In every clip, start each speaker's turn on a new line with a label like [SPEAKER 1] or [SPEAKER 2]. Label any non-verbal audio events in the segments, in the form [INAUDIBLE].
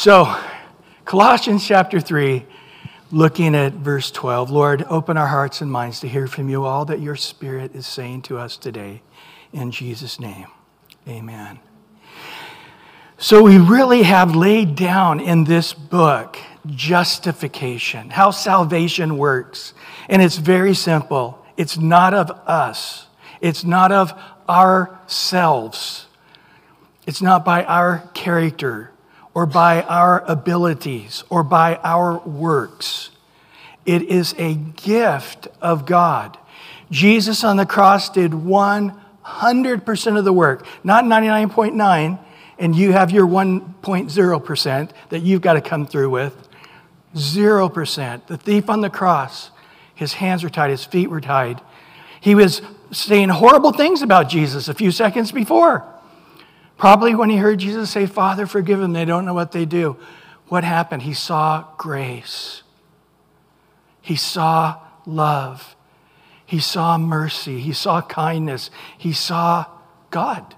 [SPEAKER 1] So, Colossians chapter 3, looking at verse 12. Lord, open our hearts and minds to hear from you all that your Spirit is saying to us today. In Jesus' name, amen. So, we really have laid down in this book justification, how salvation works. And it's very simple it's not of us, it's not of ourselves, it's not by our character or by our abilities or by our works. It is a gift of God. Jesus on the cross did 100% of the work, not 99.9, and you have your 1.0% that you've got to come through with. 0%. The thief on the cross, his hands were tied, his feet were tied. He was saying horrible things about Jesus a few seconds before. Probably when he heard Jesus say, Father, forgive them, they don't know what they do. What happened? He saw grace, he saw love, he saw mercy, he saw kindness, he saw God.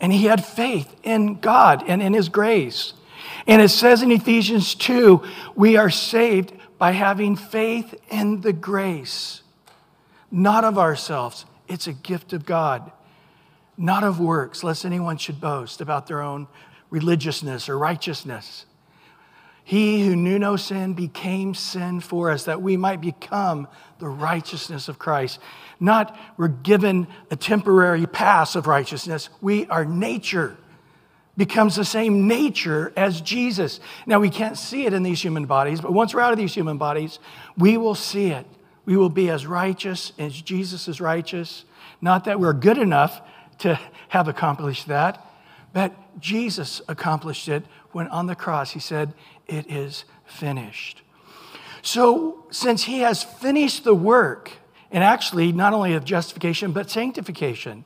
[SPEAKER 1] And he had faith in God and in his grace. And it says in Ephesians 2 we are saved by having faith in the grace, not of ourselves. It's a gift of God not of works, lest anyone should boast about their own religiousness or righteousness. He who knew no sin became sin for us, that we might become the righteousness of Christ. Not we're given a temporary pass of righteousness, we, our nature becomes the same nature as Jesus. Now, we can't see it in these human bodies, but once we're out of these human bodies, we will see it. We will be as righteous as Jesus is righteous. Not that we're good enough to have accomplished that. But Jesus accomplished it when on the cross he said, It is finished. So, since he has finished the work, and actually not only of justification, but sanctification,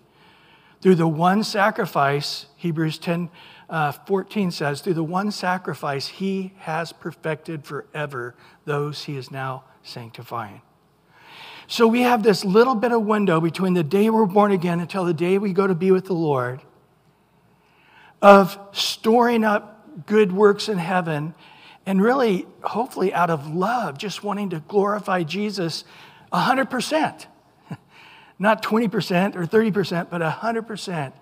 [SPEAKER 1] through the one sacrifice, Hebrews 10 uh, 14 says, through the one sacrifice, he has perfected forever those he is now sanctifying. So we have this little bit of window between the day we're born again until the day we go to be with the Lord of storing up good works in heaven and really, hopefully, out of love, just wanting to glorify Jesus 100%. [LAUGHS] Not 20% or 30%, but 100%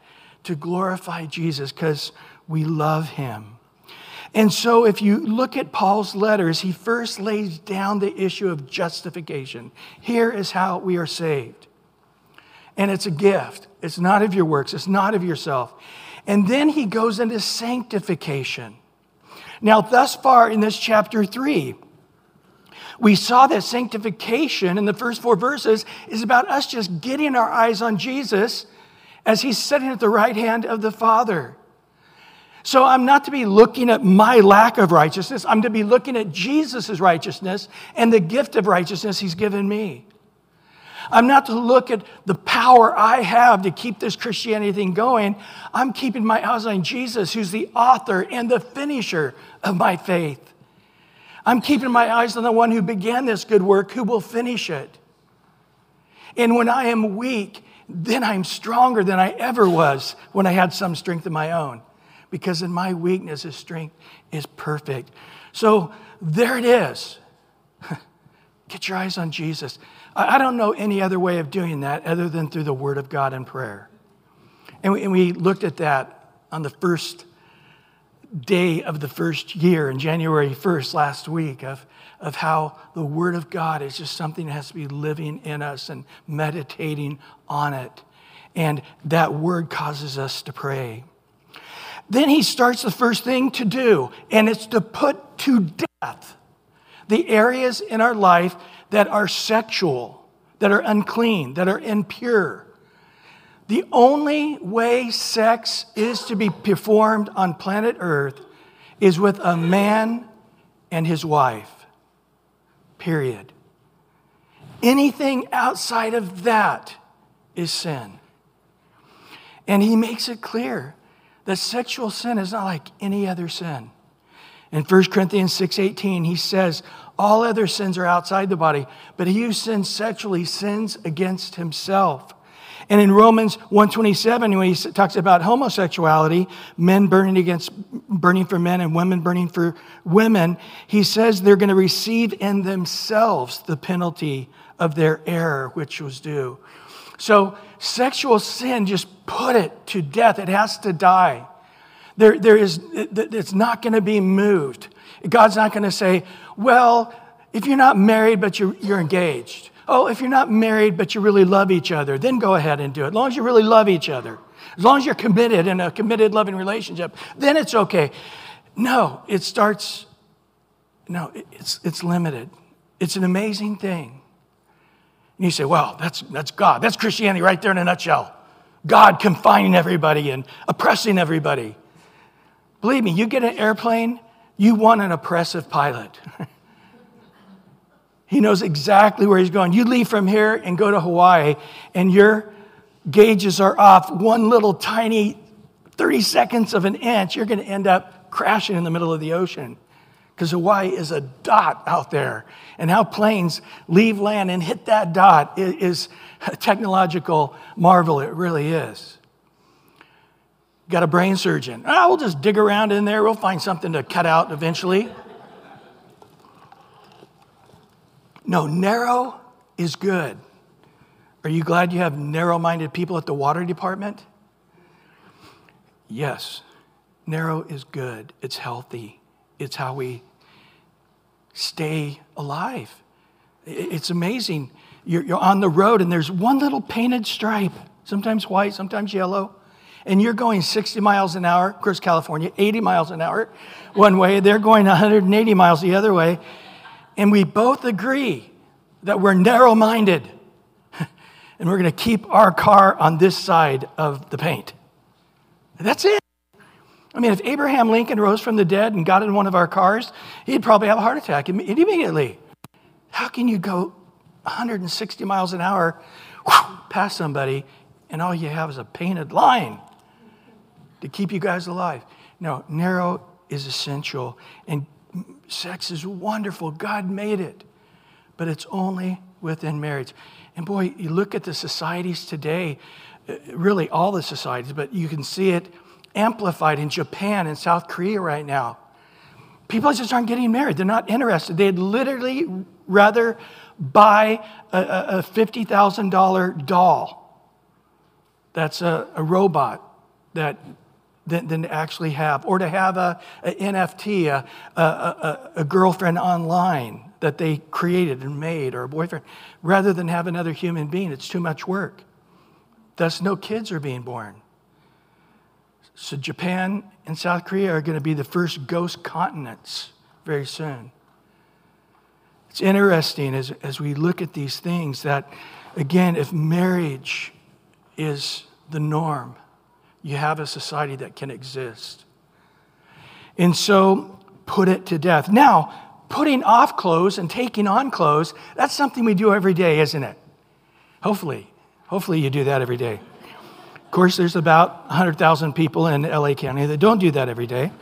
[SPEAKER 1] to glorify Jesus because we love him. And so, if you look at Paul's letters, he first lays down the issue of justification. Here is how we are saved. And it's a gift, it's not of your works, it's not of yourself. And then he goes into sanctification. Now, thus far in this chapter three, we saw that sanctification in the first four verses is about us just getting our eyes on Jesus as he's sitting at the right hand of the Father. So I'm not to be looking at my lack of righteousness. I'm to be looking at Jesus' righteousness and the gift of righteousness he's given me. I'm not to look at the power I have to keep this Christianity thing going. I'm keeping my eyes on Jesus, who's the author and the finisher of my faith. I'm keeping my eyes on the one who began this good work, who will finish it. And when I am weak, then I'm stronger than I ever was when I had some strength of my own because in my weakness, his strength is perfect. So there it is. [LAUGHS] Get your eyes on Jesus. I don't know any other way of doing that other than through the Word of God and prayer. And we, looked at that on the first day of the first year, in January 1st, last week, of, of how the Word of God is just something that has to be living in us and meditating on it. And that Word causes us to pray. Then he starts the first thing to do, and it's to put to death the areas in our life that are sexual, that are unclean, that are impure. The only way sex is to be performed on planet Earth is with a man and his wife. Period. Anything outside of that is sin. And he makes it clear that sexual sin is not like any other sin. In 1 Corinthians 6:18, he says, all other sins are outside the body, but he who sins sexually sins against himself. And in Romans 127, when he talks about homosexuality, men burning against burning for men and women burning for women, he says they're going to receive in themselves the penalty of their error, which was due. So sexual sin, just put it to death. It has to die. There, there is, it's not going to be moved. God's not going to say, well, if you're not married, but you're, you're engaged. Oh, if you're not married, but you really love each other, then go ahead and do it. As long as you really love each other, as long as you're committed in a committed, loving relationship, then it's okay. No, it starts, no, it's, it's limited. It's an amazing thing. And you say, well, that's, that's God. That's Christianity right there in a nutshell. God confining everybody and oppressing everybody. Believe me, you get an airplane, you want an oppressive pilot. [LAUGHS] he knows exactly where he's going. You leave from here and go to Hawaii, and your gauges are off one little tiny 30 seconds of an inch, you're going to end up crashing in the middle of the ocean because Hawaii is a dot out there. And how planes leave land and hit that dot is a technological marvel. It really is. Got a brain surgeon. Oh, we'll just dig around in there. We'll find something to cut out eventually. No, narrow is good. Are you glad you have narrow minded people at the water department? Yes, narrow is good. It's healthy. It's how we stay alive. It's amazing. You're, you're on the road and there's one little painted stripe, sometimes white, sometimes yellow, and you're going 60 miles an hour. Of course, California, 80 miles an hour one way. They're going 180 miles the other way. And we both agree that we're narrow minded [LAUGHS] and we're going to keep our car on this side of the paint. That's it. I mean, if Abraham Lincoln rose from the dead and got in one of our cars, he'd probably have a heart attack immediately. How can you go 160 miles an hour past somebody and all you have is a painted line to keep you guys alive? No, narrow is essential. And sex is wonderful. God made it. But it's only within marriage. And boy, you look at the societies today, uh, really all the societies, but you can see it amplified in Japan and South Korea right now. People just aren't getting married. They're not interested. They'd literally rather buy a, a $50,000 doll that's a, a robot that than, than, to actually have, or to have a, a NFT, a, a, a, girlfriend online that they created and made, or a boyfriend, rather than have another human being. It's too much work. Thus, no kids are being born. So, Japan and South Korea are going to be the first ghost continents very soon. It's interesting as, as we look at these things that, again, if marriage is the norm, you have a society that can exist. And so, put it to death. Now, putting off clothes and taking on clothes, that's something we do every day, isn't it? Hopefully. Hopefully, you do that every day. Of course, there's about 100,000 people in LA County that don't do that every day,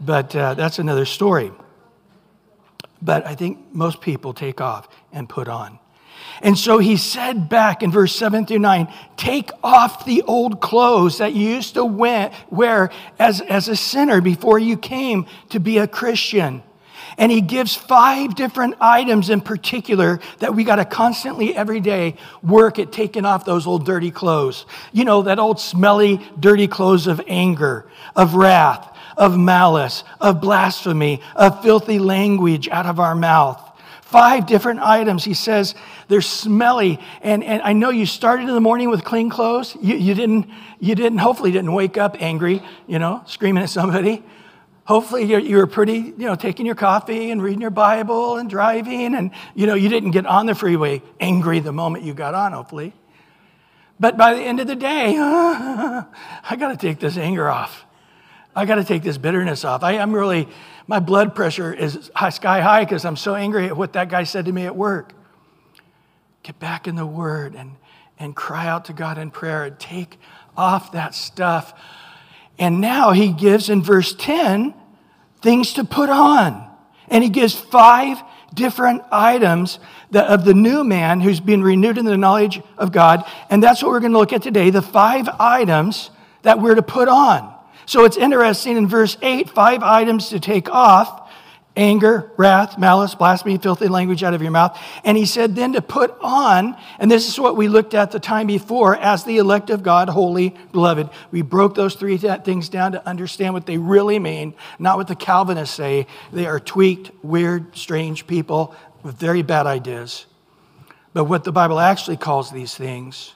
[SPEAKER 1] but uh, that's another story. But I think most people take off and put on. And so he said back in verse 7 through 9 take off the old clothes that you used to wear as, as a sinner before you came to be a Christian. And he gives five different items in particular that we got to constantly, every day, work at taking off those old dirty clothes. You know, that old smelly, dirty clothes of anger, of wrath, of malice, of blasphemy, of filthy language out of our mouth. Five different items. He says they're smelly. And, and I know you started in the morning with clean clothes. You, you, didn't, you didn't, hopefully, didn't wake up angry, you know, screaming at somebody. Hopefully, you were pretty, you know, taking your coffee and reading your Bible and driving, and, you know, you didn't get on the freeway angry the moment you got on, hopefully. But by the end of the day, [LAUGHS] I got to take this anger off. I got to take this bitterness off. I, am really, my blood pressure is high, sky high because I'm so angry at what that guy said to me at work. Get back in the Word and, and cry out to God in prayer and take off that stuff. And now he gives in verse 10 things to put on. And he gives five different items of the new man who's been renewed in the knowledge of God. And that's what we're going to look at today the five items that we're to put on. So it's interesting in verse 8, five items to take off anger, wrath, malice, blasphemy, filthy language out of your mouth. And he said then to put on, and this is what we looked at the time before, as the elect of God, holy, beloved. We broke those three things down to understand what they really mean, not what the Calvinists say. They are tweaked, weird, strange people with very bad ideas. But what the Bible actually calls these things.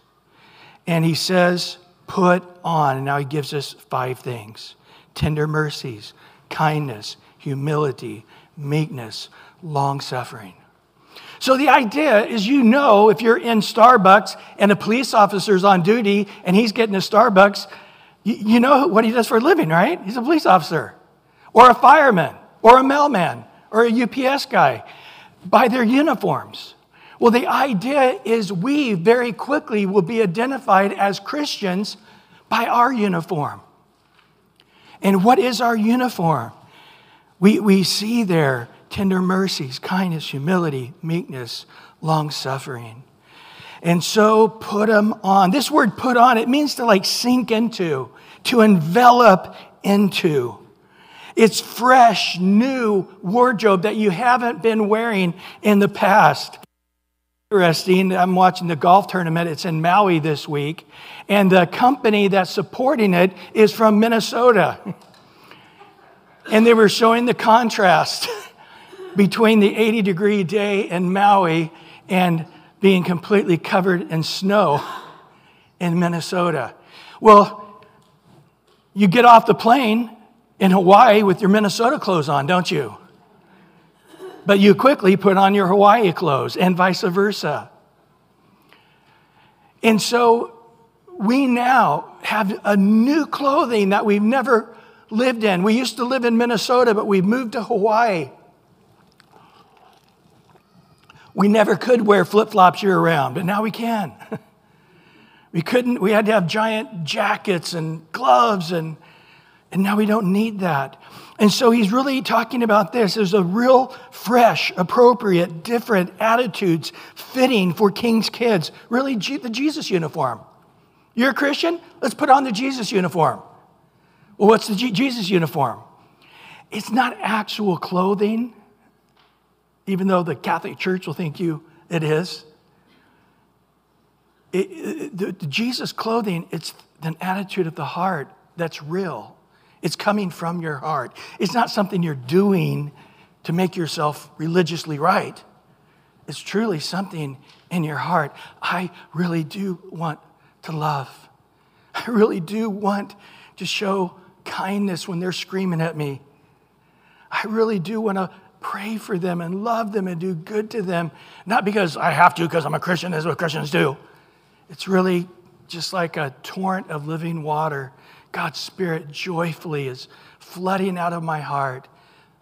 [SPEAKER 1] And he says, put on. And now he gives us five things tender mercies, kindness, humility, meekness, long suffering. So the idea is you know if you're in Starbucks and a police officer's on duty and he's getting a Starbucks, you, know what he does for a living, right? He's a police officer or a fireman or a mailman or a UPS guy by their uniforms. Well, the idea is we very quickly will be identified as Christians by our uniform. And what is our uniform? We, we see there tender mercies, kindness, humility, meekness, long suffering. And so put them on. This word put on, it means to like sink into, to envelop into. It's fresh, new wardrobe that you haven't been wearing in the past. Interesting, I'm watching the golf tournament. It's in Maui this week. And the company that's supporting it is from Minnesota. [LAUGHS] And they were showing the contrast [LAUGHS] between the 80 degree day in Maui and being completely covered in snow in Minnesota. Well, you get off the plane in Hawaii with your Minnesota clothes on, don't you? But you quickly put on your Hawaii clothes and vice versa. And so we now have a new clothing that we've never lived in. We used to live in Minnesota, but we moved to Hawaii. We never could wear flip flops year round, but now we can. [LAUGHS] we couldn't, we had to have giant jackets and gloves, and, and now we don't need that. And so he's really talking about this. There's a real fresh, appropriate, different attitudes fitting for king's kids. Really, the Jesus uniform. You're a Christian? Let's put on the Jesus uniform. Well, what's the G- Jesus uniform? It's not actual clothing, even though the Catholic Church will think you it is. It, it, the, the Jesus clothing, it's an attitude of the heart that's real. It's coming from your heart. It's not something you're doing to make yourself religiously right. It's truly something in your heart. I really do want to love. [LAUGHS] I really do want to show kindness when they're screaming at me. I really do want to pray for them and love them and do good to them, not because I have to, because I'm a Christian, that's what Christians do. It's really just like a torrent of living water. God's Spirit joyfully is flooding out of my heart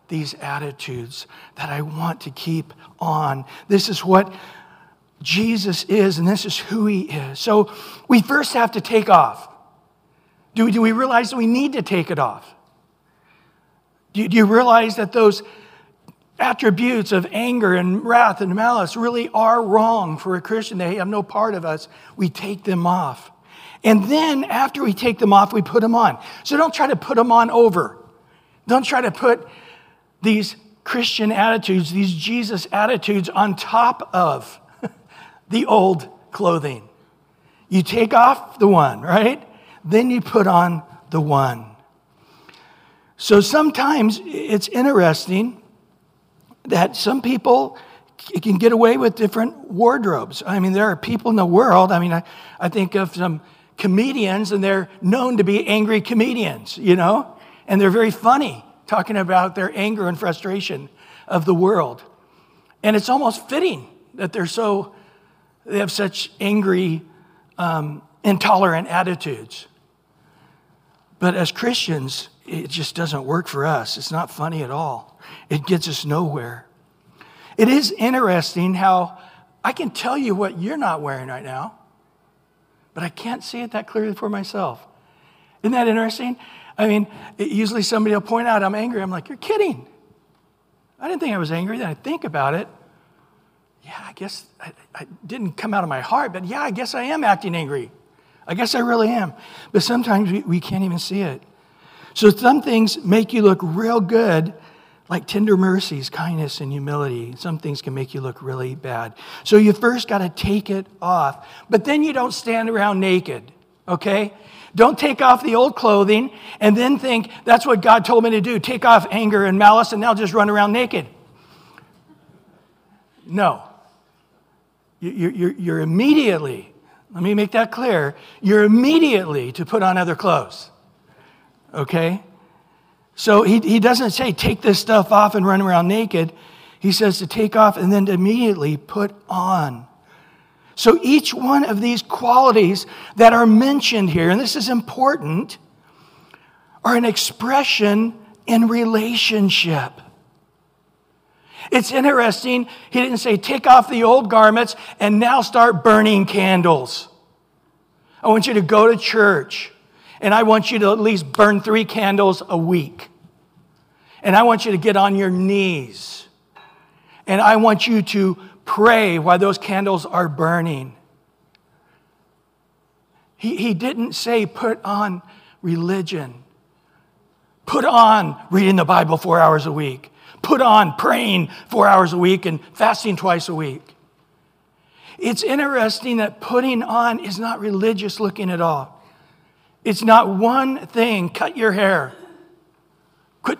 [SPEAKER 1] these attitudes that I want to keep on. This is what Jesus is, and this is who he is. So we first have to take off. Do, do we realize that we need to take it off? Do, do you realize that those attributes of anger and wrath and malice really are wrong for a Christian? They have no part of us. We take them off. And then after we take them off, we put them on. So don't try to put them on over. Don't try to put these Christian attitudes, these Jesus attitudes on top of [LAUGHS] the old clothing. You take off the one, right? Then you put on the one. So sometimes it's interesting that some people can get away with different wardrobes. I mean, there are people in the world, I mean, I, I think of some comedians, and they're known to be angry comedians, you know? And they're very funny, talking about their anger and frustration of the world. And it's almost fitting that they're so, they have such angry, um, intolerant attitudes. But as Christians, it just doesn't work for us. It's not funny at all. It gets us nowhere. It is interesting how I can tell you what you're not wearing right now, but I can't see it that clearly for myself. Isn't that interesting? I mean, usually somebody will point out I'm angry. I'm like, you're kidding. I didn't think I was angry. Then I think about it. Yeah, I guess I, didn't come out of my heart, but yeah, I guess I am acting angry. I guess I really am. But sometimes we, we can't even see it. So some things make you look real good, like tender mercies, kindness, and humility. Some things can make you look really bad. So you first got to take it off. But then you don't stand around naked, okay? Don't take off the old clothing and then think that's what God told me to do take off anger and malice and now just run around naked. No. You're, immediately, let me make that clear, you're immediately to put on other clothes. Okay? So he, he doesn't say take this stuff off and run around naked. He says to take off and then immediately put on. So each one of these qualities that are mentioned here, and this is important, are an expression in relationship. It's interesting, he didn't say take off the old garments and now start burning candles. I want you to go to church and I want you to at least burn three candles a week. And I want you to get on your knees. And I want you to pray while those candles are burning. He, he didn't say put on religion, put on reading the Bible four hours a week, put on praying four hours a week and fasting twice a week. It's interesting that putting on is not religious looking at all. It's not one thing, cut your hair, quit,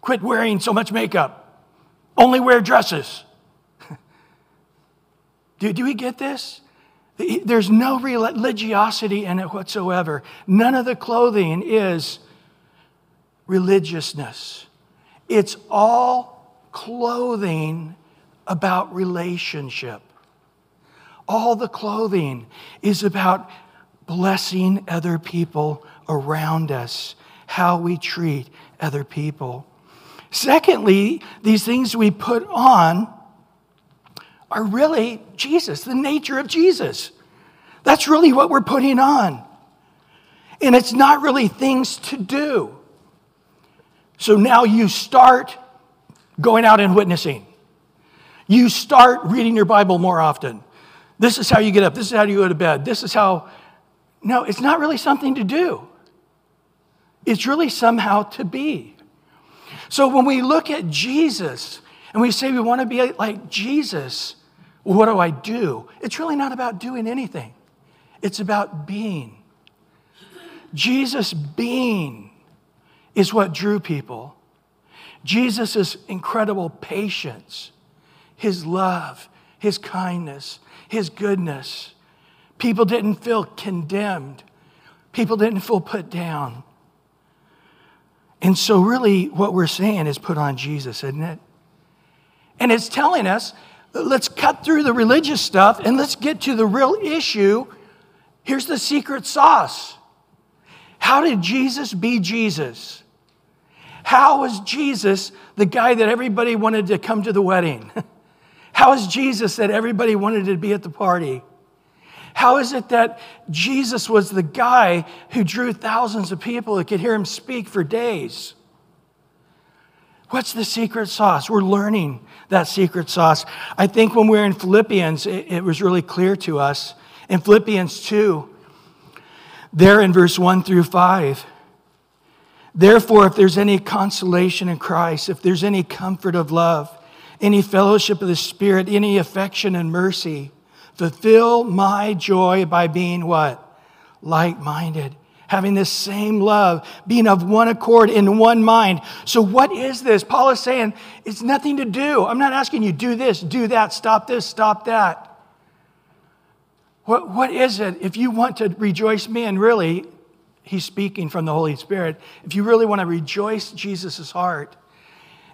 [SPEAKER 1] quit wearing so much makeup, only wear dresses. [LAUGHS] Do, do we get this? There's no religiosity in it whatsoever. None of the clothing is religiousness. It's all clothing about relationship. All the clothing is about blessing other people around us, how we treat other people. Secondly, these things we put on are really Jesus, the nature of Jesus. That's really what we're putting on. And it's not really things to do. So now you start going out and witnessing. You start reading your Bible more often. This is how you get up. This is how you go to bed. This is how. No, it's not really something to do. It's really somehow to be. So when we look at Jesus and we say we want to be like Jesus, what do I do? It's really not about doing anything, it's about being. Jesus being is what drew people. Jesus' incredible patience, his love, his kindness, his goodness. People didn't feel condemned, people didn't feel put down. And so, really, what we're saying is put on Jesus, isn't it? And it's telling us let's cut through the religious stuff and let's get to the real issue. Here's the secret sauce. How did Jesus be Jesus? How was Jesus the guy that everybody wanted to come to the wedding? [LAUGHS] How is Jesus that everybody wanted to be at the party? How is it that Jesus was the guy who drew thousands of people that could hear him speak for days? What's the secret sauce? We're learning that secret sauce. I think when we are in Philippians, it, it was really clear to us. In Philippians 2, there in verse 1 through 5, Therefore, if there's any consolation in Christ, if there's any comfort of love, any fellowship of the Spirit, any affection and mercy, fulfill my joy by being what? Like minded having this same love, being of one accord in one mind. So, what is this? Paul is saying it's nothing to do. I'm not asking you do this, do that, stop this, stop that. What, what is it? If you want to rejoice me, and really, he's speaking from the Holy Spirit, if you really want to rejoice Jesus' heart,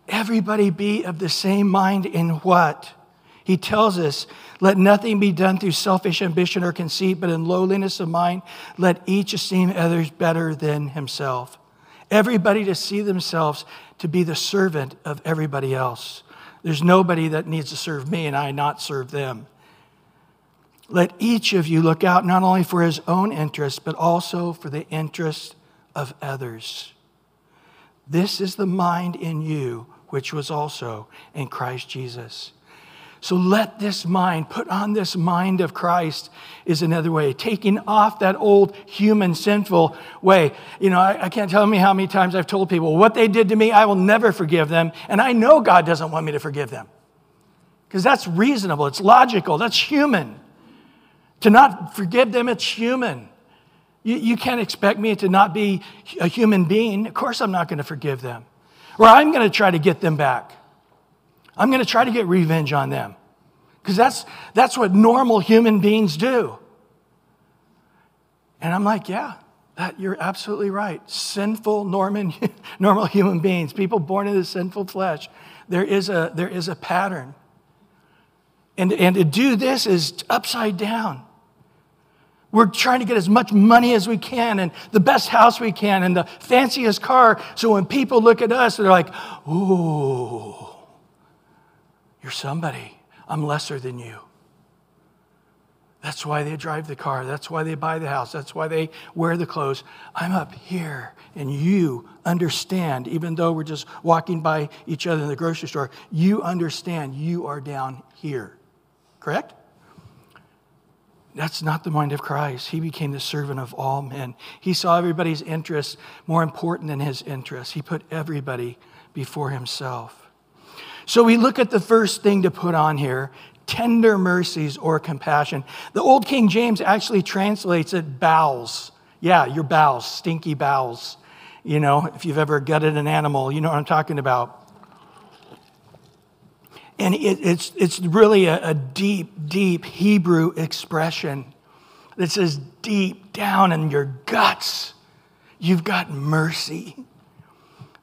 [SPEAKER 1] everybody be of the same mind in what? He tells us, let nothing be done through selfish ambition or conceit, but in lowliness of mind, let each esteem others better than himself. Everybody to see themselves to be the servant of everybody else. There's nobody that needs to serve me and I not serve them. Let each of you look out not only for his own interest, but also for the interest of others. This is the mind in you which was also in Christ Jesus. So let this mind, put on this mind of Christ, is another way. Taking off that old human sinful way. You know, I, I, can't tell me how many times I've told people, what they did to me, I will never forgive them. And I know God doesn't want me to forgive them. Because that's reasonable, it's logical, that's human. To not forgive them, it's human. You, you can't expect me to not be a human being. Of course, I'm not going to forgive them. Or I'm going to try to get them back. I'm going to try to get revenge on them. Because that's, that's what normal human beings do. And I'm like, yeah, that, you're absolutely right. Sinful Norman, [LAUGHS] normal human beings, people born in the sinful flesh, there is a, there is a pattern. And, and to do this is upside down. We're trying to get as much money as we can and the best house we can and the fanciest car. So when people look at us, they're like, ooh, you're somebody. I'm lesser than you. That's why they drive the car. That's why they buy the house. That's why they wear the clothes. I'm up here, and you understand, even though we're just walking by each other in the grocery store, you understand you are down here. Correct? That's not the mind of Christ. He became the servant of all men. He saw everybody's interests more important than his interests. He put everybody before himself. So we look at the first thing to put on here tender mercies or compassion. The Old King James actually translates it bowels. Yeah, your bowels, stinky bowels. You know, if you've ever gutted an animal, you know what I'm talking about. And it, it's, it's really a, a deep, deep Hebrew expression that says, deep down in your guts, you've got mercy.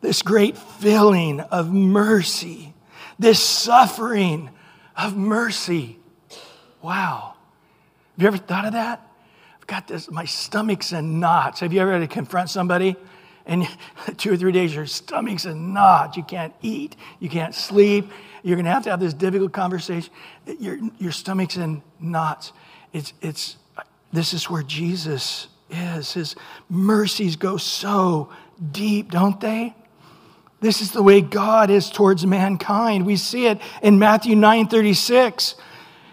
[SPEAKER 1] This great feeling of mercy this suffering of mercy. Wow. Have you ever thought of that? I've got this, my stomach's in knots. Have you ever had to confront somebody? And [LAUGHS] two or three days, your stomach's in knots. You can't eat, you can't sleep. You're going to have to have this difficult conversation. Your, your stomach's in knots. It's, it's, this is where Jesus is. His mercies go so deep, don't they? This is the way God is towards mankind. We see it in Matthew 9 36.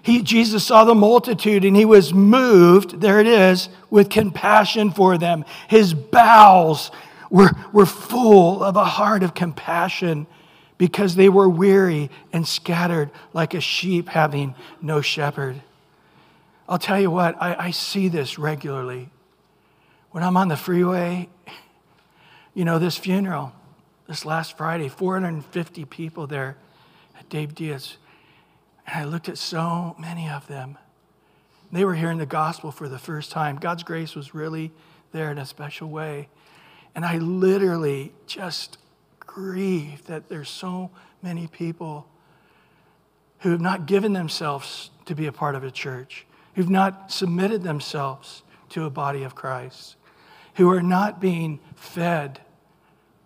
[SPEAKER 1] He, Jesus saw the multitude and he was moved, there it is, with compassion for them. His bowels were, were full of a heart of compassion because they were weary and scattered like a sheep having no shepherd. I'll tell you what, I, I see this regularly. When I'm on the freeway, you know, this funeral, this last Friday, 450 people there at Dave Diaz. And I looked at so many of them. They were hearing the gospel for the first time. God's grace was really there in a special way. And I literally just grieve that there's so many people who have not given themselves to be a part of a church, who've not submitted themselves to a body of Christ, who are not being fed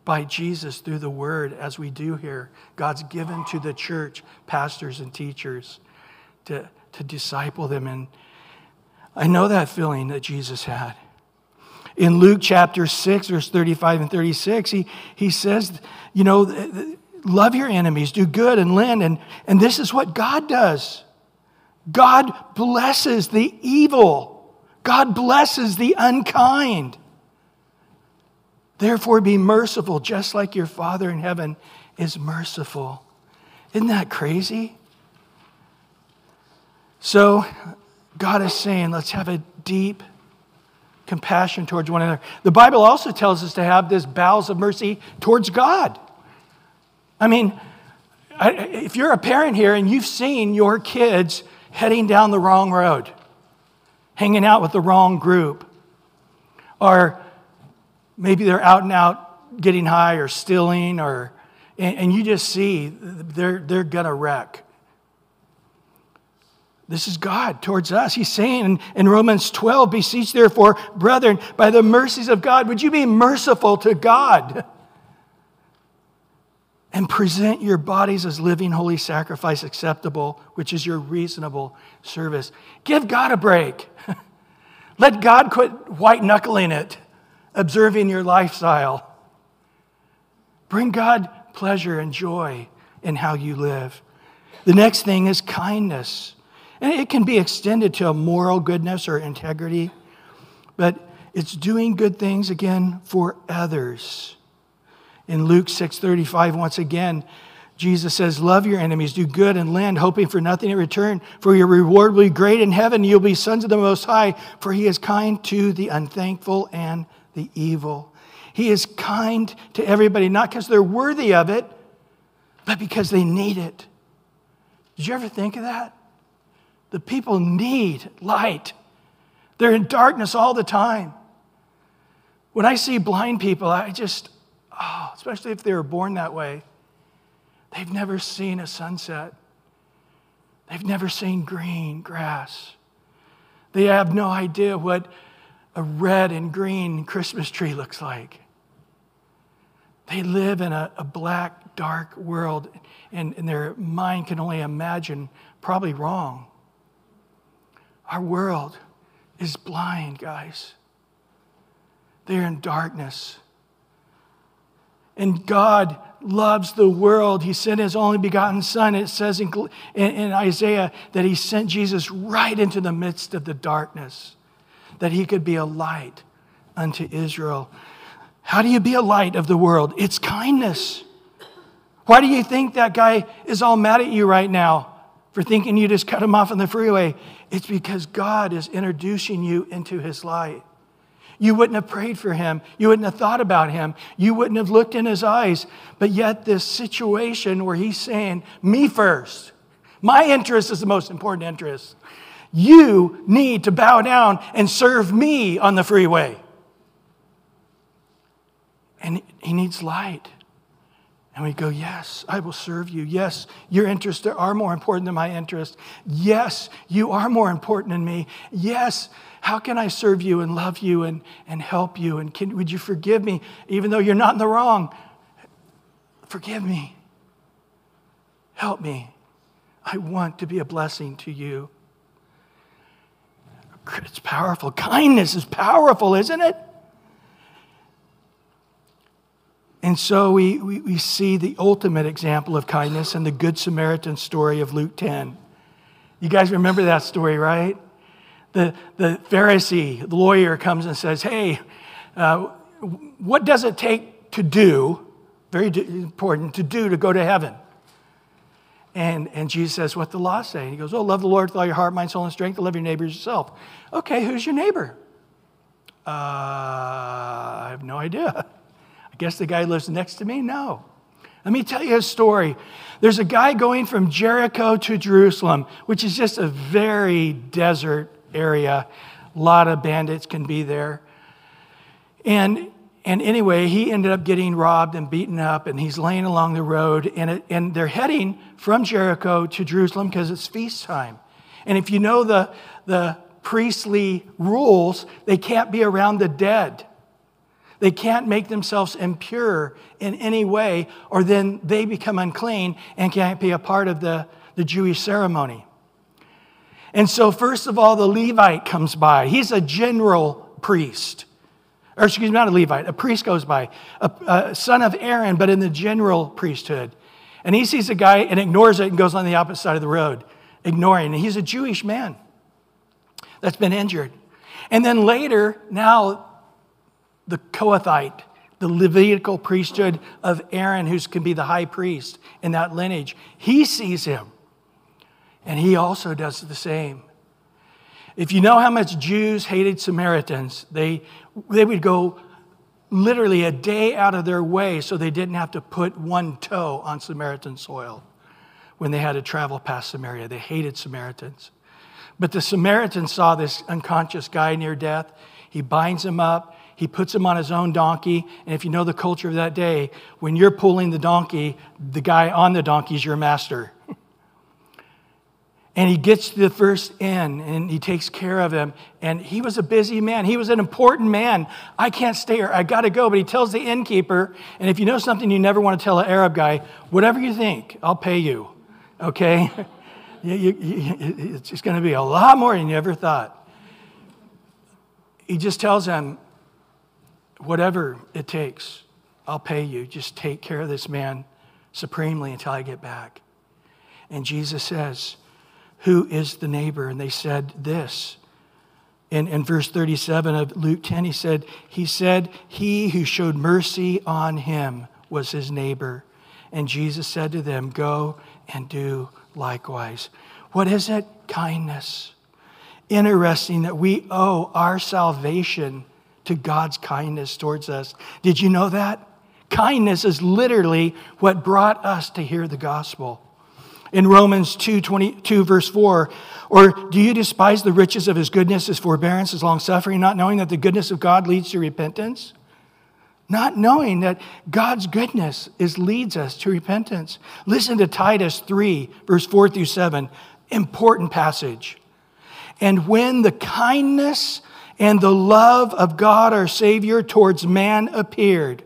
[SPEAKER 1] by Jesus through the word, as we do here. God's given to the church pastors and teachers to, to disciple them. And I know that feeling that Jesus had. In Luke chapter 6, verse 35 and 36, he, he says, you know, love your enemies, do good and lend. And, and this is what God does God blesses the evil, God blesses the unkind. Therefore, be merciful, just like your Father in heaven is merciful. Isn't that crazy? So, God is saying, let's have a deep compassion towards one another. The Bible also tells us to have this bowels of mercy towards God. I mean, if you're a parent here and you've seen your kids heading down the wrong road, hanging out with the wrong group, or maybe they're out and out getting high or stealing or and, and you just see they're, they're gonna wreck this is God towards us. He's saying in, Romans 12, beseech therefore, brethren, by the mercies of God, would you be merciful to God? And present your bodies as living holy sacrifice acceptable, which is your reasonable service. Give God a break. [LAUGHS] Let God quit white knuckling it observing your lifestyle. Bring God, pleasure and joy in how you live. The next thing is kindness. And it can be extended to moral goodness or integrity, but it's doing good things again for others. In Luke 6:35 once again, Jesus says, Love your enemies, do good and lend, hoping for nothing in return, for your reward will be great in heaven. You'll be sons of the Most High, for he is kind to the unthankful and the evil. He is kind to everybody, not because they're worthy of it, but because they need it. Did you ever think of that? The people need light. They're in darkness all the time. When I see blind people, I just, oh, especially if they were born that way, they've never seen a sunset. They've never seen green grass. They have no idea what a red and green Christmas tree looks like. They live in a, a black, dark world, and, and their mind can only imagine, probably wrong. Our world is blind, guys. They're in darkness. And God loves the world. He sent his only begotten Son. It says in, in, in, Isaiah that he sent Jesus right into the midst of the darkness, that he could be a light unto Israel. How do you be a light of the world? It's kindness. Why do you think that guy is all mad at you right now for thinking you just cut him off on the freeway? It's because God is introducing you into his light. You wouldn't have prayed for him. You wouldn't have thought about him. You wouldn't have looked in his eyes. But yet, this situation where he's saying, Me first, my interest is the most important interest. You need to bow down and serve me on the freeway. And he needs light. And we go, Yes, I will serve you. Yes, your interests are more important than my interests. Yes, you are more important than me. Yes, how can I serve you and love you and, and help you? And can, would you forgive me, even though you're not in the wrong? Forgive me. Help me. I want to be a blessing to you. It's powerful. Kindness is powerful, isn't it? And so we, we, we, see the ultimate example of kindness in the Good Samaritan story of Luke 10. You guys remember that story, right? The, the Pharisee, the lawyer, comes and says, Hey, uh, what does it take to do, very important, to do to go to heaven? And, and Jesus says, What the law say? And he goes, Oh, love the Lord with all your heart, mind, soul, and strength, and love your neighbor as yourself. Okay, who's your neighbor? Uh, I have no idea. [LAUGHS] Guess the guy lives next to me? No. Let me tell you a story. There's a guy going from Jericho to Jerusalem, which is just a very desert area. A lot of bandits can be there. And, and anyway, he ended up getting robbed and beaten up, and he's laying along the road. And, it, and they're heading from Jericho to Jerusalem because it's feast time. And if you know the, the priestly rules, they can't be around the dead. They can't make themselves impure in any way, or then they become unclean and can't be a part of the, the Jewish ceremony. And so, first of all, the Levite comes by. He's a general priest. Or, excuse me, not a Levite, a priest goes by, a, a son of Aaron, but in the general priesthood. And he sees a guy and ignores it and goes on the opposite side of the road, ignoring. And he's a Jewish man that's been injured. And then later, now the Kohathite, the Levitical priesthood of Aaron, who can be the high priest in that lineage. He sees him, and he also does the same. If you know how much Jews hated Samaritans, they, they would go literally a day out of their way so they didn't have to put one toe on Samaritan soil when they had to travel past Samaria. They hated Samaritans. But the Samaritan saw this unconscious guy near death. He binds him up, he puts him on his own donkey. And if you know the culture of that day, when you're pulling the donkey, the guy on the donkey is your master. and he gets to the first inn and he takes care of him. And he was a busy man. He was an important man. I can't stay here. I got to go. But he tells the innkeeper, and if you know something you never want to tell an Arab guy, whatever you think, I'll pay you. Okay? [LAUGHS] you, you, you, it's to be a lot more than you ever thought. He just tells him, whatever it takes, I'll pay you. Just take care of this man supremely until I get back. And Jesus says, Who is the neighbor? And they said this. In, in verse 37 of Luke 10, he said, He said, He who showed mercy on him was his neighbor. And Jesus said to them, Go and do likewise. What is it? Kindness. Interesting that we owe our salvation to God's kindness towards us. Did you know that? Kindness is literally what brought us to hear the gospel. In Romans 2, 22, verse 4, or do you despise the riches of his goodness, his forbearance, his long suffering, not knowing that the goodness of God leads to repentance? Not knowing that God's goodness is, leads us to repentance. Listen to Titus 3, verse 4 through 7. Important passage. And when the kindness and the love of God our Savior towards man appeared,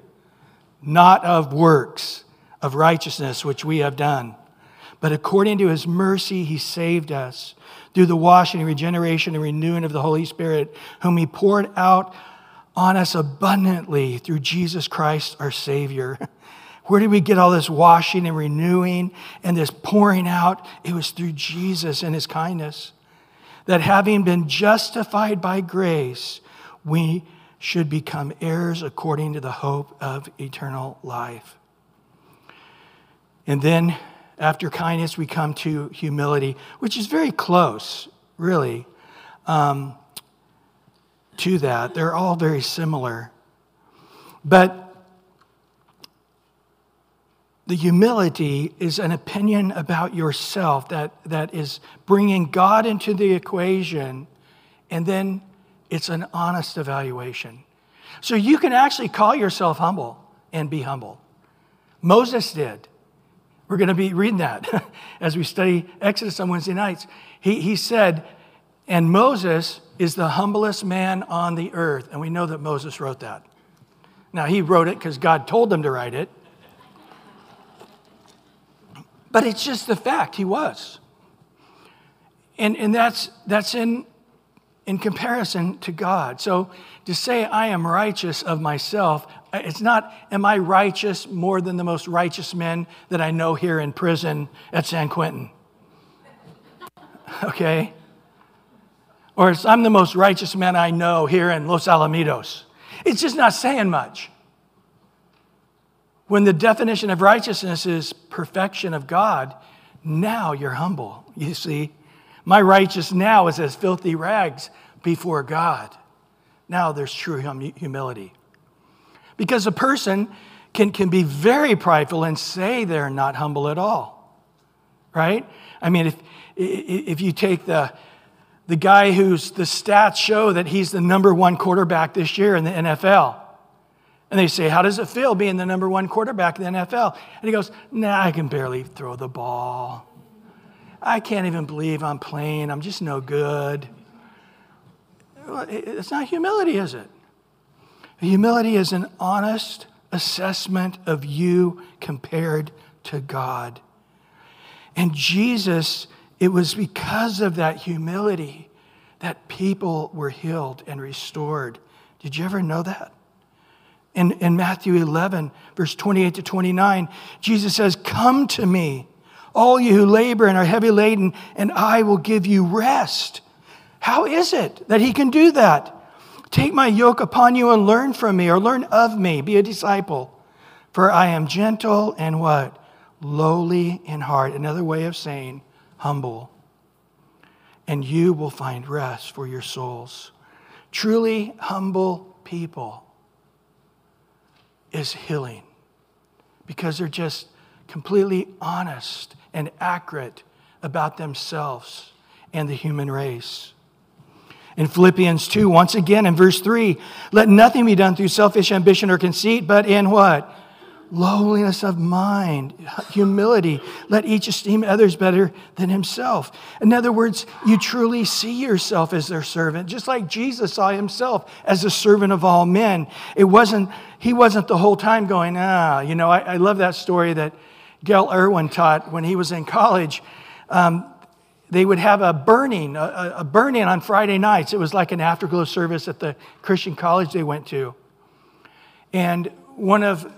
[SPEAKER 1] not of works of righteousness which we have done, but according to his mercy he saved us through the washing and regeneration and renewing of the Holy Spirit, whom he poured out on us abundantly through Jesus Christ our Savior. [LAUGHS] Where did we get all this washing and renewing and this pouring out? It was through Jesus and his kindness. That having been justified by grace, we should become heirs according to the hope of eternal life. And then after kindness, we come to humility, which is very close, really, um, to that. They're all very similar. But the humility is an opinion about yourself that, that is bringing God into the equation, and then it's an honest evaluation. So you can actually call yourself humble and be humble. Moses did. We're going to be reading that [LAUGHS] as we study Exodus on Wednesday nights. He, he said, and Moses is the humblest man on the earth. And we know that Moses wrote that. Now, he wrote it because God told him to write it. But it's just the fact he was. And, and that's, that's in, in comparison to God. So to say I am righteous of myself, uh, it's not, am I righteous more than the most righteous men that I know here in prison at San Quentin? Okay? Or I'm the most righteous man I know here in Los Alamitos. It's just not saying much. When the definition of righteousness is perfection of God, now you're humble. You see, my righteous now is as filthy rags before God. Now there's true hum- humility. Because a person can, can be very prideful and say they're not humble at all, right? I mean, if, if you take the, the guy who's the stats show that he's the number one quarterback this year in the NFL, and they say, How does it feel being the number one quarterback in the NFL? And he goes, Nah, I can barely throw the ball. I can't even believe I'm playing. I'm just no good. It's not humility, is it? Humility is an honest assessment of you compared to God. And Jesus, it was because of that humility that people were healed and restored. Did you ever know that? In, in Matthew 11, verse 28 to 29, Jesus says, Come to me, all you who labor and are heavy laden, and I will give you rest. How is it that he can do that? Take my yoke upon you and learn from me, or learn of me, be a disciple. For I am gentle and what? Lowly in heart. Another way of saying humble. And you will find rest for your souls. Truly humble people is healing because they're just completely honest and accurate about themselves and the human race. In Philippians 2, once again in verse 3, let nothing be done through selfish ambition or conceit, but in what? lowliness of mind, humility. Let each esteem others better than himself. In other words, you truly see yourself as their servant, just like Jesus saw himself as a servant of all men. It wasn't, he wasn't the whole time going, ah, you know, I, I love that story that Gayle Erwin taught when he was in college. Um, they would have a burning, a, a burning on Friday nights. It was like an afterglow service at the Christian college they went to. And one of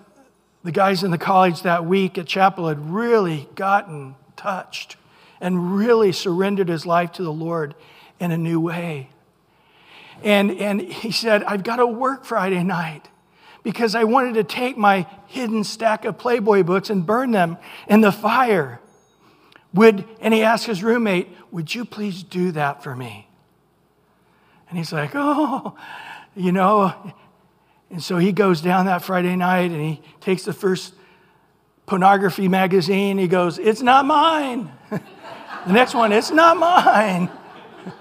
[SPEAKER 1] the guys in the college that week at chapel had really gotten touched and really surrendered his life to the Lord in a new way. And, and he said, I've got to work Friday night because I wanted to take my hidden stack of Playboy books and burn them in the fire. Would, and he asked his roommate, Would you please do that for me? And he's like, Oh, you know. And so he goes down that Friday night and he takes the first pornography magazine. He goes, It's not mine. [LAUGHS] the next one, It's not mine. [LAUGHS]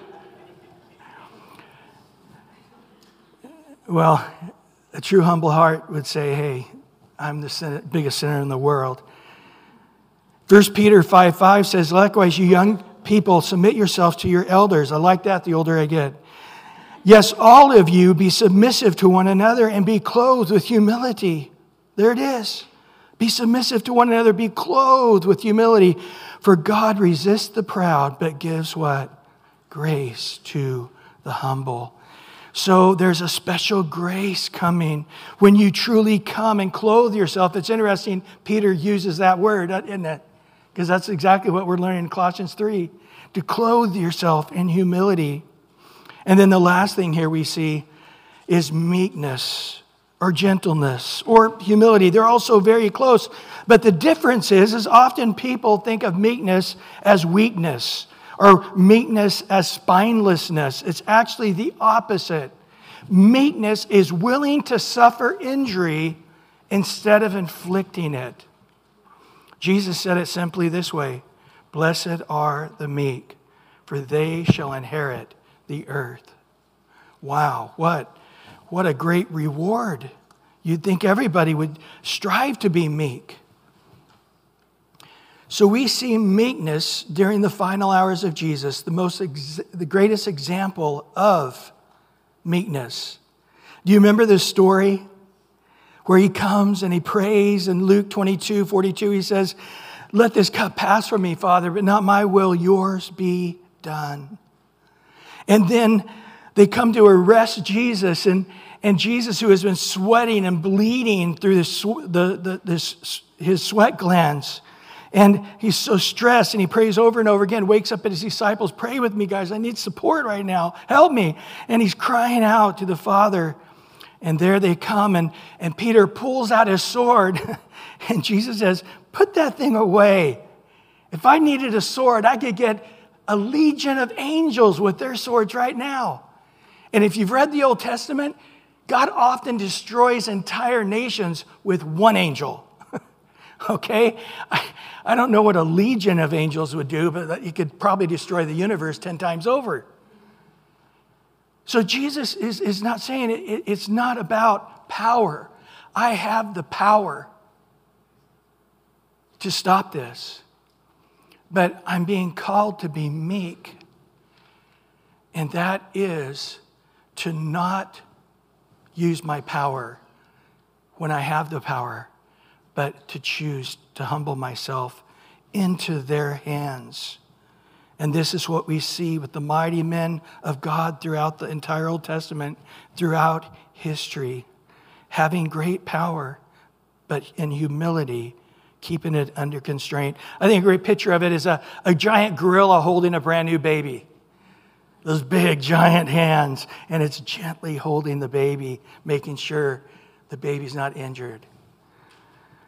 [SPEAKER 1] well, a true humble heart would say, Hey, I'm the biggest sinner in the world. 1 Peter 5 5 says, Likewise, you young people, submit yourselves to your elders. I like that the older I get. Yes, all of you be submissive to one another and be clothed with humility. There it is. Be submissive to one another, be clothed with humility. For God resists the proud, but gives what? Grace to the humble. So there's a special grace coming when you truly come and clothe yourself. It's interesting, Peter uses that word, isn't it? Because that's exactly what we're learning in Colossians 3 to clothe yourself in humility. And then the last thing here we see is meekness or gentleness or humility. They're also very close. But the difference is, is often people think of meekness as weakness or meekness as spinelessness. It's actually the opposite. Meekness is willing to suffer injury instead of inflicting it. Jesus said it simply this way Blessed are the meek, for they shall inherit the earth. Wow, what, what a great reward. You'd think everybody would strive to be meek. So we see meekness during the final hours of Jesus, the, most ex- the greatest example of meekness. Do you remember this story where he comes and he prays in Luke 22 42? He says, Let this cup pass from me, Father, but not my will, yours be done. And then they come to arrest Jesus, and, and Jesus, who has been sweating and bleeding through this, the, the, this, his sweat glands, and he's so stressed and he prays over and over again, wakes up at his disciples, Pray with me, guys. I need support right now. Help me. And he's crying out to the Father. And there they come, and, and Peter pulls out his sword. [LAUGHS] and Jesus says, Put that thing away. If I needed a sword, I could get a legion of angels with their swords right now. And if you've read the Old Testament, God often destroys entire nations with one angel. [LAUGHS] okay? I, I don't know what a legion of angels would do, but you could probably destroy the universe 10 times over. So Jesus is, is not saying it, it, it's not about power. I have the power to stop this but I'm being called to be meek. And that is to not use my power when I have the power, but to choose to humble myself into their hands. And this is what we see with the mighty men of God throughout the entire Old Testament, throughout history, having great power, but in humility keeping it under constraint. I think a great picture of it is a, a giant gorilla holding a brand new baby. Those big, giant hands, and it's gently holding the baby, making sure the baby's not injured.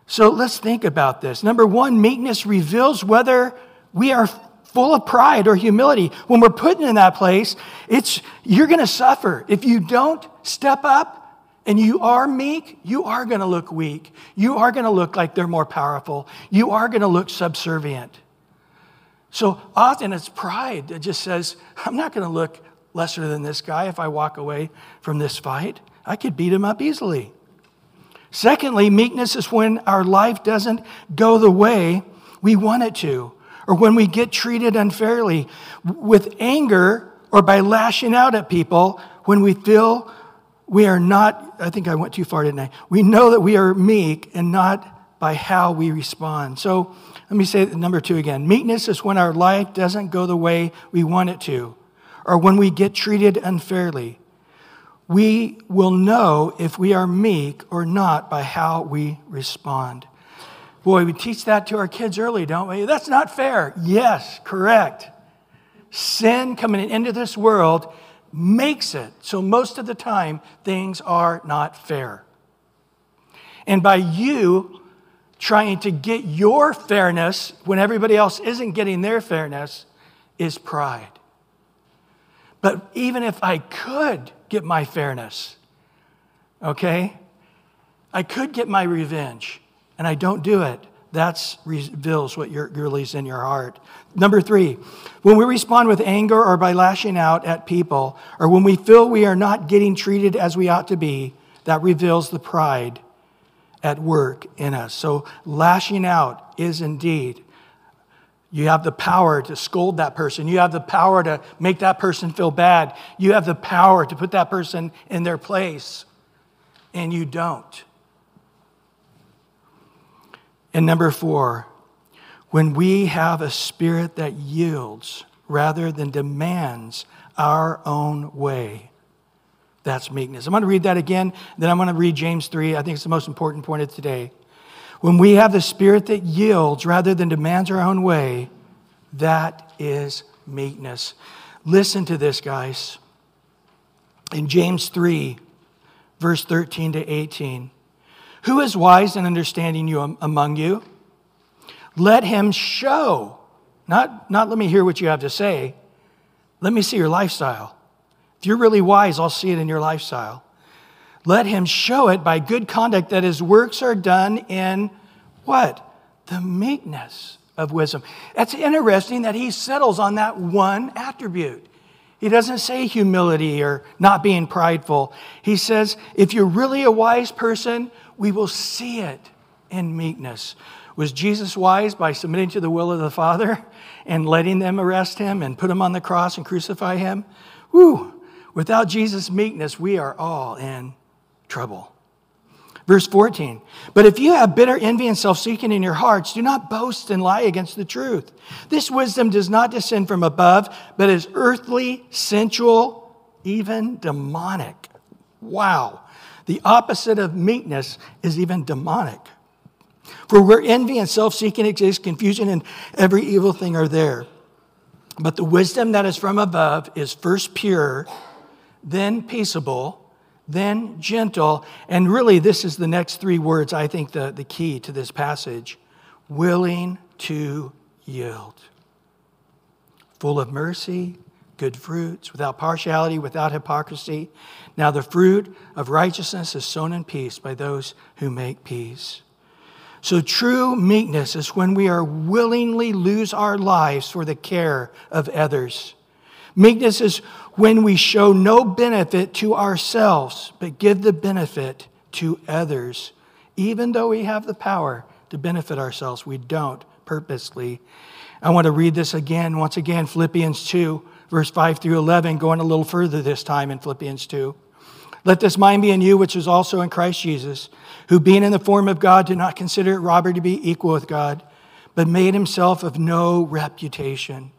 [SPEAKER 1] So let's think about this. Number one, meekness reveals whether we are full of pride or humility. When we're put in that place, it's you're going to suffer. If you don't step up, and you are meek, you are going to look weak. You are going to look like they're more powerful. You are going to look subservient. So often it's pride that just says, I'm not going to look lesser than this guy if I walk away from this fight. I could beat him up easily. Secondly, meekness is when our life doesn't go the way we want it to, or when we get treated unfairly with anger or by lashing out at people when we feel we are not, I think I went too far, didn't I? We know that we are meek and not by how we respond. So let me say number two again. Meekness is when our life doesn't go the way we want it to, or when we get treated unfairly. We will know if we are meek or not by how we respond. Boy, we teach that to our kids early, don't we? That's not fair. Yes, correct. Sin coming into this world makes it so most of the time things are not fair. And by you trying to get your fairness when everybody else isn't getting their fairness is pride. But even if I could get my fairness, okay, I could get my revenge, and I don't do it. That reveals what really is in your heart. Number three, when we respond with anger or by lashing out at people, or when we feel we are not getting treated as we ought to be, that reveals the pride at work in us. So, lashing out is indeed, you have the power to scold that person. You have the power to make that person feel bad. You have the power to put that person in their place, and you don't. And number four, when we have a spirit that yields rather than demands our own way, that's meekness. I'm going to read that again, then I'm going to read James 3. I think it's the most important point of today. When we have the spirit that yields rather than demands our own way, that is meekness. Listen to this, guys. In James 3, verse 13 to 18, who is wise and understanding you among you? Let him show, not, not let me hear what you have to say, let me see your lifestyle. If you're really wise, I'll see it in your lifestyle. Let him show it by good conduct that his works are done in what? The meekness of wisdom. That's interesting that he settles on that one attribute. He doesn't say humility or not being prideful. He says, if you're really a wise person, we will see it in meekness. Was Jesus wise by submitting to the will of the Father and letting them arrest him and put him on the cross and crucify him? Whew. Without Jesus' meekness, we are all in trouble. Verse 14, but if you have bitter envy and self seeking in your hearts, do not boast and lie against the truth. This wisdom does not descend from above, but is earthly, sensual, even demonic. Wow. The opposite of meekness is even demonic. For where envy and self seeking exist, confusion and every evil thing are there. But the wisdom that is from above is first pure then peaceable, then gentle. And really, this is the next three words, I think, the, the key to this passage willing to yield. Full of mercy, good fruits, without partiality, without hypocrisy. Now, the fruit of righteousness is sown in peace by those who make peace. So, true meekness is when we are willingly lose our lives for the care of others. Meekness is when we show no benefit to ourselves, but give the benefit to others. Even though we have the power to benefit ourselves, we don't purposely. I want to read this again, once again, Philippians 2, verse 5 through 11, going a little further this time in Philippians 2. Let this mind be in you, which is also in Christ Jesus, who being in the form of God did not consider it robbery to be equal with God, but made himself of no reputation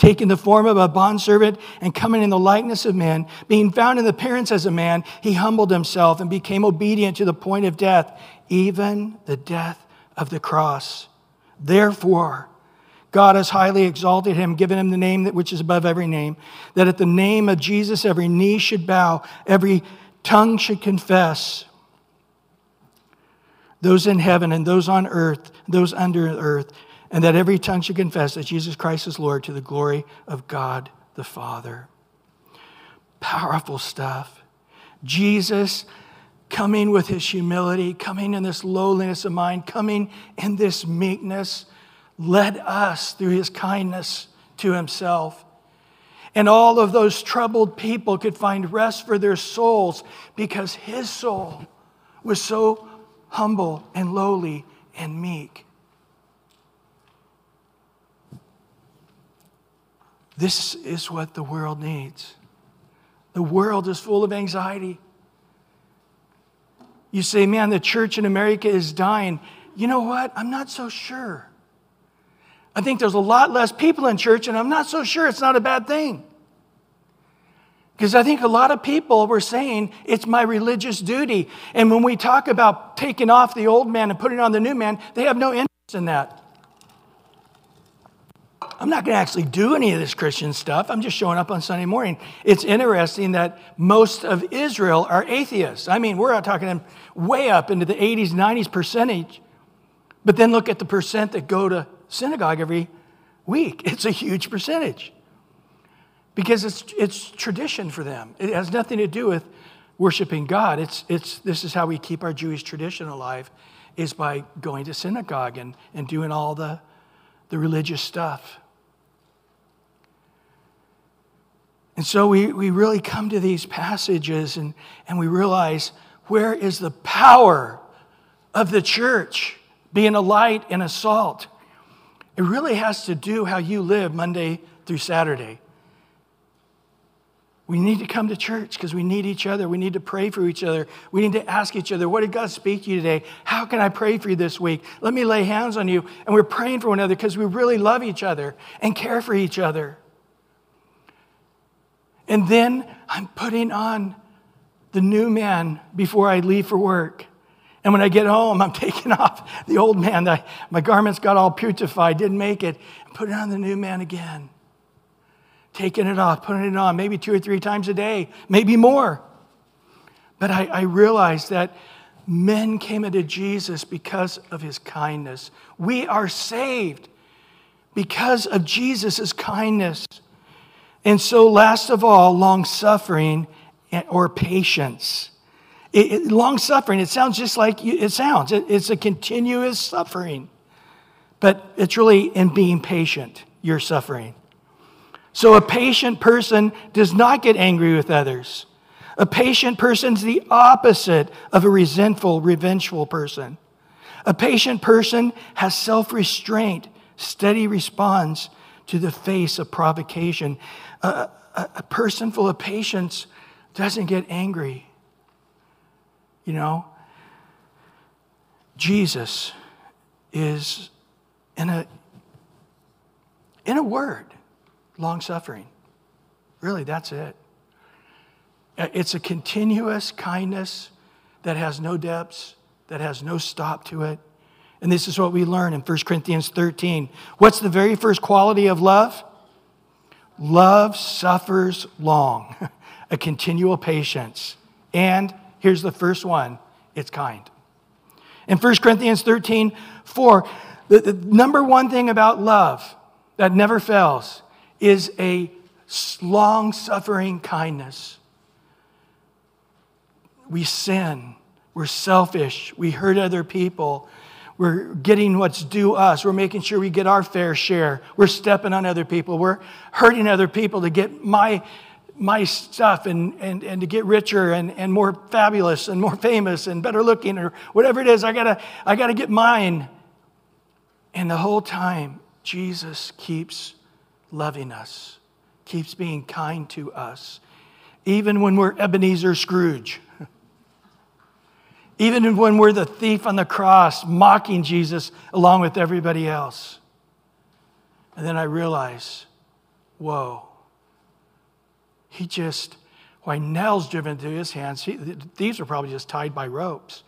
[SPEAKER 1] taking the form of a bondservant and coming in the likeness of men, being found in the appearance as a man, he humbled himself and became obedient to the point of death, even the death of the cross. Therefore, God has highly exalted him, given him the name that which is above every name, that at the name of Jesus every knee should bow, every tongue should confess. Those in heaven and those on earth, those under earth, and that every tongue should confess that Jesus Christ is Lord to the glory of God the Father. Powerful stuff. Jesus coming with his humility, coming in this lowliness of mind, coming in this meekness, led us through his kindness to himself. And all of those troubled people could find rest for their souls because his soul was so humble and lowly and meek. This is what the world needs. The world is full of anxiety. You say, man, the church in America is dying. You know what? I'm not so sure. I think there's a lot less people in church, and I'm not so sure it's not a bad thing. Because I think a lot of people were saying it's my religious duty. And when we talk about taking off the old man and putting on the new man, they have no interest in that. I'm not going to actually do any of this Christian stuff. I'm just showing up on Sunday morning. It's interesting that most of Israel are atheists. I mean, we're talking way up into the 80s, 90s percentage. But then look at the percent that go to synagogue every week. [LAUGHS] It's a huge percentage because it's, it's tradition for them. It has nothing to do with worshiping God. It's, it's, this is how we keep our Jewish tradition alive, is by going to synagogue and, and doing all the, the religious stuff. And so we, we really come to these passages and, and we realize where is the power of the church being a light and a salt? It really has to do how you live Monday through Saturday. We need to come to church because we need each other. We need to pray for each other. We need to ask each other, What did God speak to you today? How can I pray for you this week? Let me lay hands on you. And we're praying for one another because we really love each other and care for each other. And then I'm putting on the new man before I leave for work. And when I get home, I'm [LAUGHS] taking off the old man. my garments got all putrefied, didn't make it, and putting on the new man again taking it off, putting it on, maybe two or three times a day, maybe more. But I, I realized that men came into Jesus because of his kindness. We are saved because of Jesus' kindness. And so, last of all, long suffering or patience. long suffering, it sounds just like it sounds. It, it's a continuous suffering, but it's really in being patient, you're suffering. So a patient person does not get angry with others. A patient person is the opposite of a resentful, revengeful person. A patient person has self restraint, steady response to the face of provocation. A, a, person full of patience doesn't get angry. You know, Jesus is in a, in a word long suffering. Really, that's it. Uh, it's a continuous kindness that has no depths, that has no stop to it. And this is what we learn in 1 Corinthians 13. What's the very first quality of love? Love suffers long, [LAUGHS] a continual patience. And here's the first one it's kind. In 1 Corinthians 13, 4, the, the number one thing about love that never fails is a long suffering kindness. We sin, we're selfish, we hurt other people, we're getting what's due us, we're making sure we get our fair share, we're stepping on other people, we're hurting other people to get my. My stuff and, and, and to get richer and, and more fabulous and more famous and better looking or whatever it is, I gotta, I gotta get mine. And the whole time, Jesus keeps loving us, keeps being kind to us, even when we're Ebenezer Scrooge. Even when we're the thief on the cross, mocking Jesus along with everybody else. And then I realize, whoa, he just, why nails driven through his hands, he, these were probably just tied by ropes.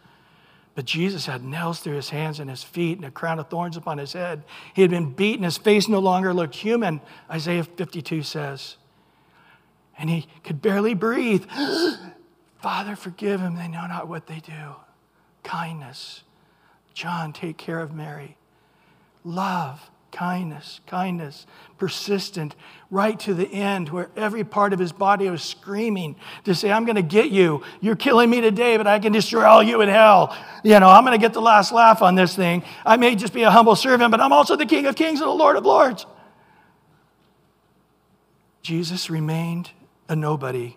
[SPEAKER 1] But Jesus had nails through his hands and his feet and a crown of thorns upon his head. He had been beaten. His face no longer looked human, Isaiah 52 says. And he could barely breathe. [GASPS] Father, forgive them. They know not what they do. Kindness. John, take care of Mary. Love kindness, kindness, persistent, right to the end, where every part of his body was screaming to say, I'm going to get you. You're killing me today, but I can destroy all you in hell. You know, I'm going to get the last laugh on this thing. I may just be a humble servant, but I'm also the King of Kings and the Lord of Lords. Jesus remained a nobody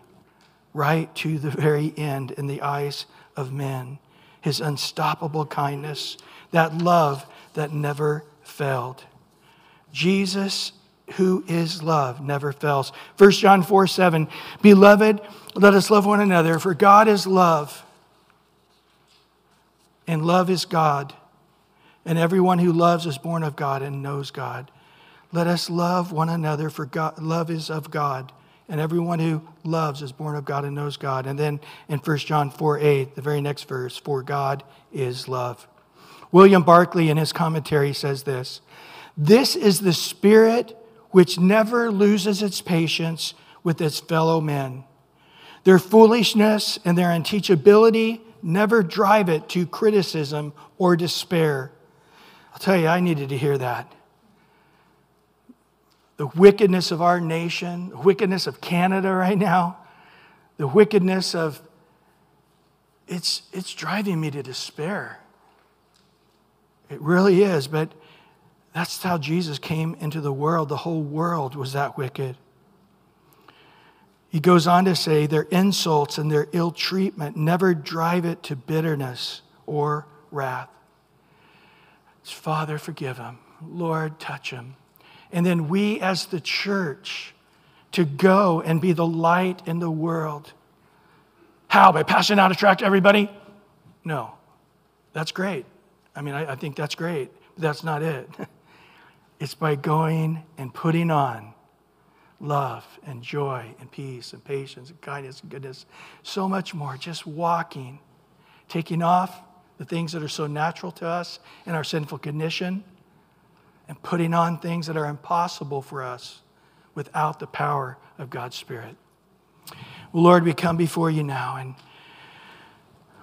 [SPEAKER 1] right to the very end in the eyes of men. His unstoppable kindness, that love that never failed. Jesus, who is love, never fails. 1 John 4 7. Beloved, let us love one another, for God is love, and love is God. And everyone who loves is born of God and knows God. Let us love one another, for God, love is of God, And everyone who loves is born of God and knows God. And then in 1 John 4 8, the very next verse, for God is love. William Barclay, in his commentary, says this This is the spirit which never loses its patience with its fellow men. Their foolishness and their unteachability never drive it to criticism or despair. I'll tell you, I needed to hear that. The wickedness of our nation, the wickedness of Canada right now, the wickedness of it's it's driving me to despair. It really is, but that's how Jesus came into the world. The whole world was that wicked. He goes on to say their insults and their ill treatment never drive it to bitterness or wrath. Father, forgive him. Lord, touch him. And then we, as the church, to go and be the light in the world. How? By passing out a tract to everybody? No. That's great. I mean, I, I think that's great, but that's not it. [LAUGHS] It's by going and putting on love and joy and peace and patience and kindness and goodness. So much more. Just walking, taking off the things that are so natural to us in our sinful condition and putting on things that are impossible for us without the power of God's Spirit. Well, Lord, we come before you now and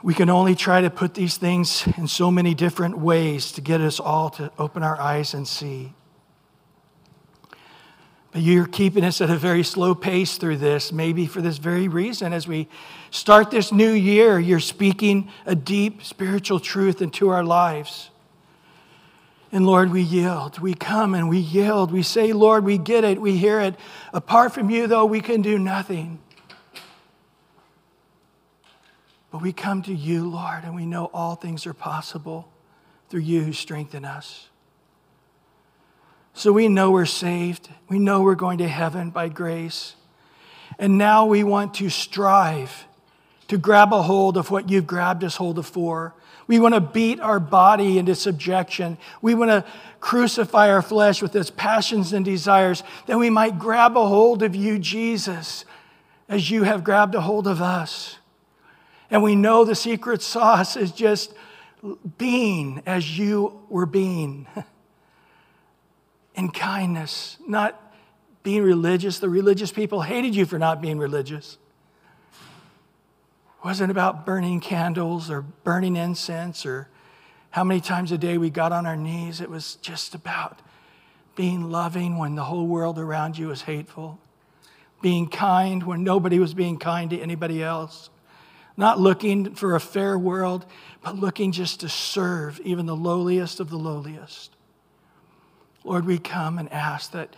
[SPEAKER 1] we can only try to put these things in so many different ways to get us all to open our eyes and see. But you're keeping us at a very slow pace through this, maybe for this very reason. As we start this new year, you're speaking a deep spiritual truth into our lives. And Lord, we yield. We come and we yield. We say, Lord, we get it. We hear it. Apart from you, though, we can do nothing. But we come to you, Lord, and we know all things are possible through you who strengthen us. So we know we're saved. We know we're going to heaven by grace. And now we want to strive to grab a hold of what you've grabbed us hold of for. We want to beat our body into subjection. We want to crucify our flesh with its passions and desires that we might grab a hold of you, Jesus, as you have grabbed a hold of us. And we know the secret sauce is just being as you were being [LAUGHS] in kindness, not being religious. The religious people hated you for not being religious. Wasn't about burning candles or burning incense or how many times a day we got on our knees. It was just about being loving when the whole world around you was hateful, being kind when nobody was being kind to anybody else, not looking for a fair world, but looking just to serve even the lowliest of the lowliest. Lord, we come and ask that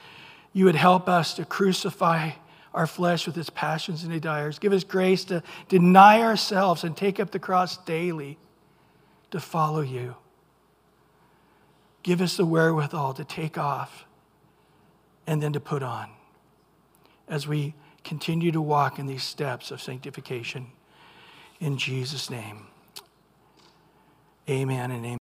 [SPEAKER 1] you would help us to crucify our flesh with its passions and desires. Give us grace to deny ourselves and take up the cross daily to follow you. Give us the wherewithal to take off and then to put on as we continue to walk in these steps of sanctification. In Jesus' name, amen and amen.